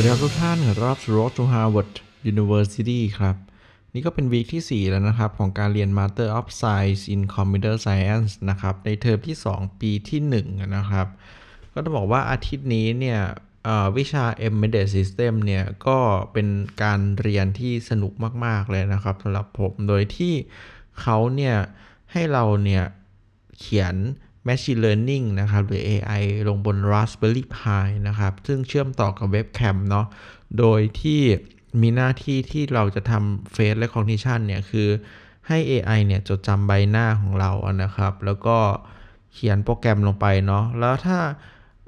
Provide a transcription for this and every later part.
วัสดีครับทุกท่านขอต้อนรับสู่ Road to Harvard University ครับ นี่ก็เป็นวีคที่ 4 แล้วนะครับ ของการเรียน Master of Science in Computer Science นะครับ ในเทอมที่ 2 ปีที่ 1 นะครับ ก็ต้องบอกว่าอาทิตย์นี้เนี่ยวิชา Embedded System เนี่ย ก็เป็นการเรียนที่สนุกมาก ๆ เลยนะครับสำหรับผม โดยที่เขาเนี่ย ให้เราเนี่ย เขียน Machine Learning นะครับหรือ AI ลงบน Raspberry Pi นะครับ ซึ่งเชื่อมต่อกับเว็บแคมเนาะโดยที่มีหน้าที่ที่เราจะทำ Face Recognition เนี่ยคือให้ AI เนี่ยจดจำใบหน้าของเรานะครับ แล้วก็เขียนโปรแกรมลงไปเนาะแล้วถ้า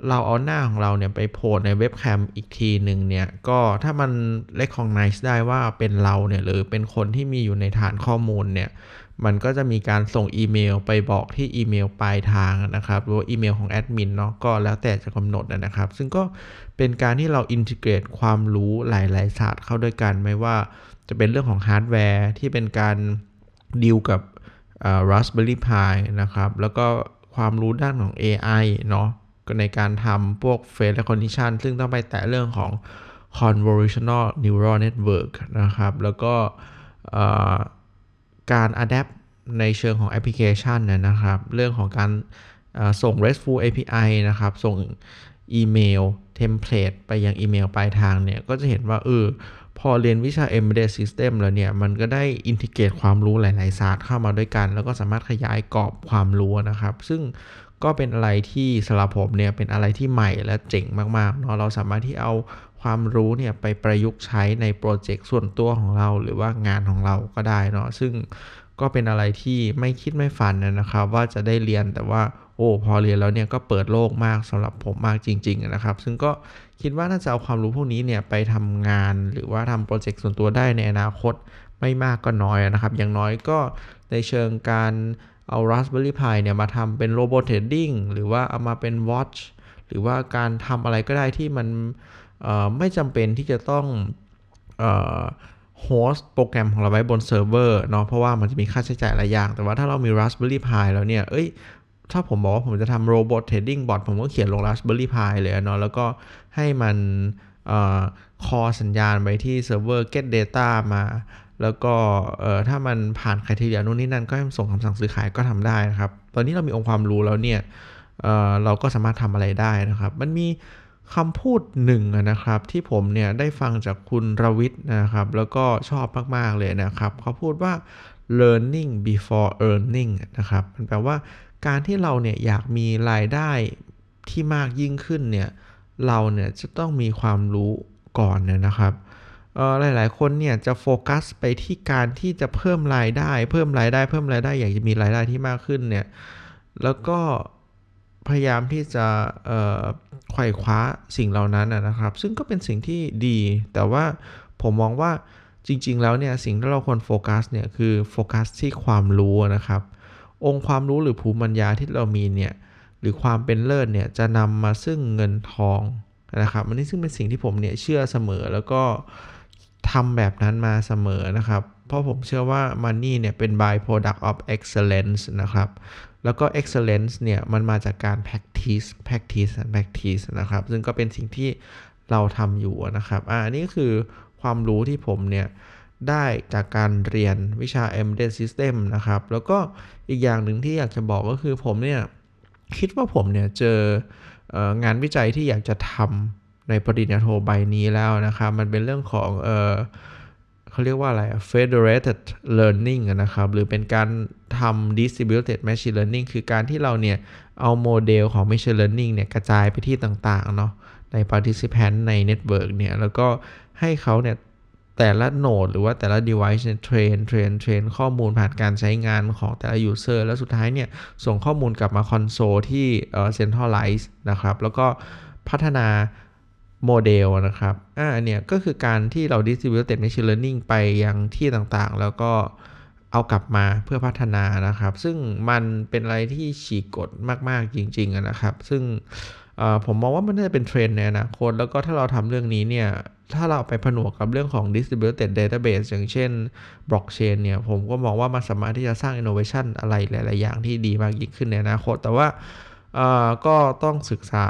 เราเอาหน้าของเราเนี่ยไปโผล่ในเว็บแคมอีกทีหนึ่งเนี่ย ก็ถ้ามัน recognize ได้ว่าเป็นเราเนี่ย หรือเป็นคนที่มีอยู่ในฐานข้อมูลเนี่ย มันก็จะมีการส่งอีเมลไปบอกที่อีเมลปลายทางนะครับ หรือว่าอีเมลของแอดมินเนาะก็แล้วแต่จะกำหนดนะครับ ซึ่งก็เป็นการที่เรา integrate ความรู้หลาย ๆ ศาสตร์เข้าด้วยกัน ไม่ว่าจะเป็นเรื่องของฮาร์ดแวร์ที่เป็นการดีลกับ Raspberry Pi นะครับ แล้วก็ความรู้ด้านของ AI เนาะก็ในการทำพวก Face Recognition ซึ่งต้องไปแตะเรื่องของ Convolutional Neural Network นะครับ แล้วก็ การ adapt ในเชิงของแอปพลิเคชันนะครับ เรื่องของการส่ง RESTful API นะครับ ส่งอีเมล template ไปยังอีเมลปลายทางเนี่ย ก็จะเห็นว่าเออพอเรียนวิชา Embedded System แล้วเนี่ย มันก็ได้ integrate ความรู้หลาย ๆ ศาสตร์เข้ามาด้วยกัน แล้วก็สามารถขยายกรอบความรู้นะครับ ซึ่งก็เป็นอะไรที่สำหรับผมเนี่ย เป็นอะไรที่ใหม่และเจ๋งมาก ๆ เนาะเราสามารถที่เอา ความรู้เนี่ยไปประยุกต์ใช้ใน project ส่วนตัวของเรา หรือว่างานของเราก็ได้เนาะซึ่งก็เป็นอะไรที่ไม่คิดไม่ฝันนะครับ ว่าจะได้เรียนแต่ว่าโอ้พอเรียนแล้วเนี่ยก็เปิดโลกมากสำหรับผมมากจริง ๆ นะครับ ซึ่งก็คิดว่าน่าจะเอาความรู้พวกนี้เนี่ยไปทำงานหรือว่าทำโปรเจกต์ส่วนตัวได้ในอนาคตไม่มากก็น้อยนะครับ อย่างน้อยก็ในเชิงการเอา Raspberry Pi เนี่ยมาทำเป็น Robot Trading หรือว่าเอามาเป็น Watch หรือว่าการทำอะไรก็ได้ที่มันไม่จำเป็นที่จะต้องhost โปรแกรมของเราไว้บนเซิร์ฟเวอร์เนาะเพราะว่ามันจะมีค่าใช้จ่ายหลายอย่าง แต่ว่าถ้าเรามี Raspberry Pi แล้วเนี่ย เอ้ย ถ้าผมบอกว่าผมจะทำ Robot Trading Bot ผมก็เขียนลง Raspberry Pi เลยเนาะแล้วก็ให้มัน call สัญญาณไปที่เซิร์ฟเวอร์ get data มา แล้วก็ถ้ามันผ่าน criteriaู่นนี่นั่นก็ให้มันส่งคำสั่งซื้อขายก็ทำได้นะครับ ตอนนี้เรามีองค์ความรู้แล้วเนี่ย เราก็สามารถทำอะไรได้นะครับ มันมีคำพูดหนึ่งนะครับ ที่ผมเนี่ยได้ฟังจากคุณรวิทย์นะครับ แล้วก็ชอบมาก ๆ เลยนะครับ เขาพูดว่า learning before earning นะครับมันแปลว่าการที่เราเนี่ยอยากมีรายได้ที่มากยิ่งขึ้นเนี่ยเราเนี่ยจะต้องมีความรู้ก่อนนนะครับหลาย ๆ คนเนี่ยจะโฟกัสไปที่การที่จะเพิ่มรายได้ เพิ่มรายได้ เพิ่มรายได้อยากจะมีรายได้ที่มากขึ้นเนี่ยแล้วก็ พยายามที่จะไขว่คว้าสิ่งเหล่านั้นนะครับ ซึ่งก็เป็นสิ่งที่ดี แต่ว่าผมมองว่าจริง ๆ แล้วเนี่ยสิ่งที่เราควรโฟกัสเนี่ยคือโฟกัสที่ความรู้นะครับ องค์ความรู้หรือภูมิปัญญาที่เรามีเนี่ยหรือความเป็นเลิศเนี่ยจะนำมาซึ่งเงินทองนะครับอันนี้ซึ่งเป็นสิ่งที่ผมเนี่ยเชื่อเสมอแล้วก็ทำแบบนั้นมาเสมอนะครับ เพราะผมเชื่อว่า Money เนี่ยเป็น by product of excellence นะครับ แล้วก็ excellence เนี่ยมันมาจากการ practice practice practice นะครับ ซึ่งก็เป็นสิ่งที่เราทำอยู่นะครับ อ่านี่คือความรู้ที่ผมเนี่ยได้จากการเรียนวิชา embedded system นะครับ แล้วก็อีกอย่างหนึ่งที่อยากจะบอกก็คือผมเนี่ยคิดว่าผมเนี่ยเจองานวิจัยที่อยากจะทำในปริญญาโทใบนี้แล้วนะครับ มันเป็นเรื่องของเออ เขาเรียกว่าอะไร federated learning นะครับ หรือเป็นการทำ distributed machine learning คือการที่เราเนี่ย เอาโมเดลของ machine learning เนี่ย กระจายไปที่ต่างๆ เนาะ ใน participant ใน network เนี่ย แล้วก็ให้เขาเนี่ย แต่ละ node หรือว่าแต่ละ device เนี่ย train train train ข้อมูลผ่านการใช้งานของแต่ละ user แล้วสุดท้ายเนี่ย ส่งข้อมูลกลับมาคอนโซลที่เออ centralize นะครับ แล้วก็พัฒนา โมเดลนะครับอ่าเนี่ยก็คือการที่เรา distributed machine learning ไปยังที่ต่างๆ แล้วก็เอากลับมาเพื่อพัฒนานะครับ ซึ่งมันเป็นอะไรที่ฉีกกฎมากๆจริงๆนะครับ ซึ่งผมมองว่ามันน่าจะเป็นเทรนด์ในอนาคตแล้วก็ถ้าเราทำเรื่องนี้เนี่ย ถ้าเราไปผนวกกับเรื่องของ distributed database อย่างเช่น blockchain เนี่ย ผมก็มองว่ามันสามารถที่จะสร้าง innovation อะไรหลาย ๆ อย่างที่ดีมากยิ่งขึ้นในอนาคต แต่ว่าก็ต้องศึกษา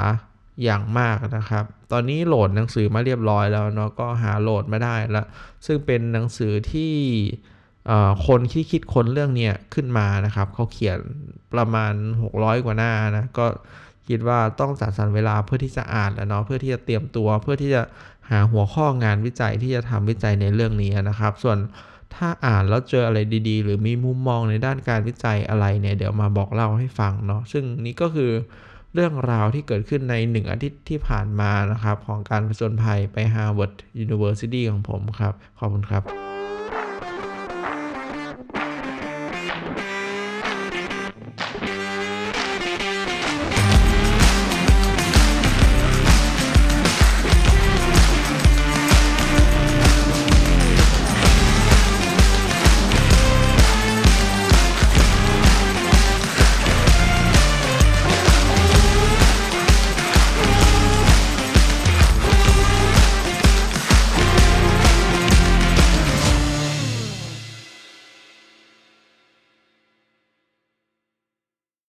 อย่างมากนะครับ ตอนนี้โหลดหนังสือมาเรียบร้อยแล้วเนาะก็หาโหลดมาได้แล้ว ซึ่งเป็นหนังสือที่คนที่คิดคนเรื่องนี้ขึ้นมานะครับ เขาเขียนประมาณ 600 กว่าหน้านะก็คิดว่าต้องจัดสรรเวลาเพื่อที่จะอ่านแล้วเนาะเพื่อที่จะเตรียมตัว เพื่อที่จะหาหัวข้องานวิจัยที่จะทำวิจัยในเรื่องนี้นะครับ ส่วนถ้าอ่านแล้วเจออะไรดีๆ หรือมีมุมมองในด้านการวิจัยอะไรเนี่ยเดี๋ยวมาบอกเล่าให้ฟังเนาะซึ่งนี้ก็คือ เรื่องราวที่เกิดขึ้นในหนึ่งอาทิตย์ที่ผ่านมานะครับ ของการผจญภัยไป Harvard University ของผมครับ ขอบคุณครับ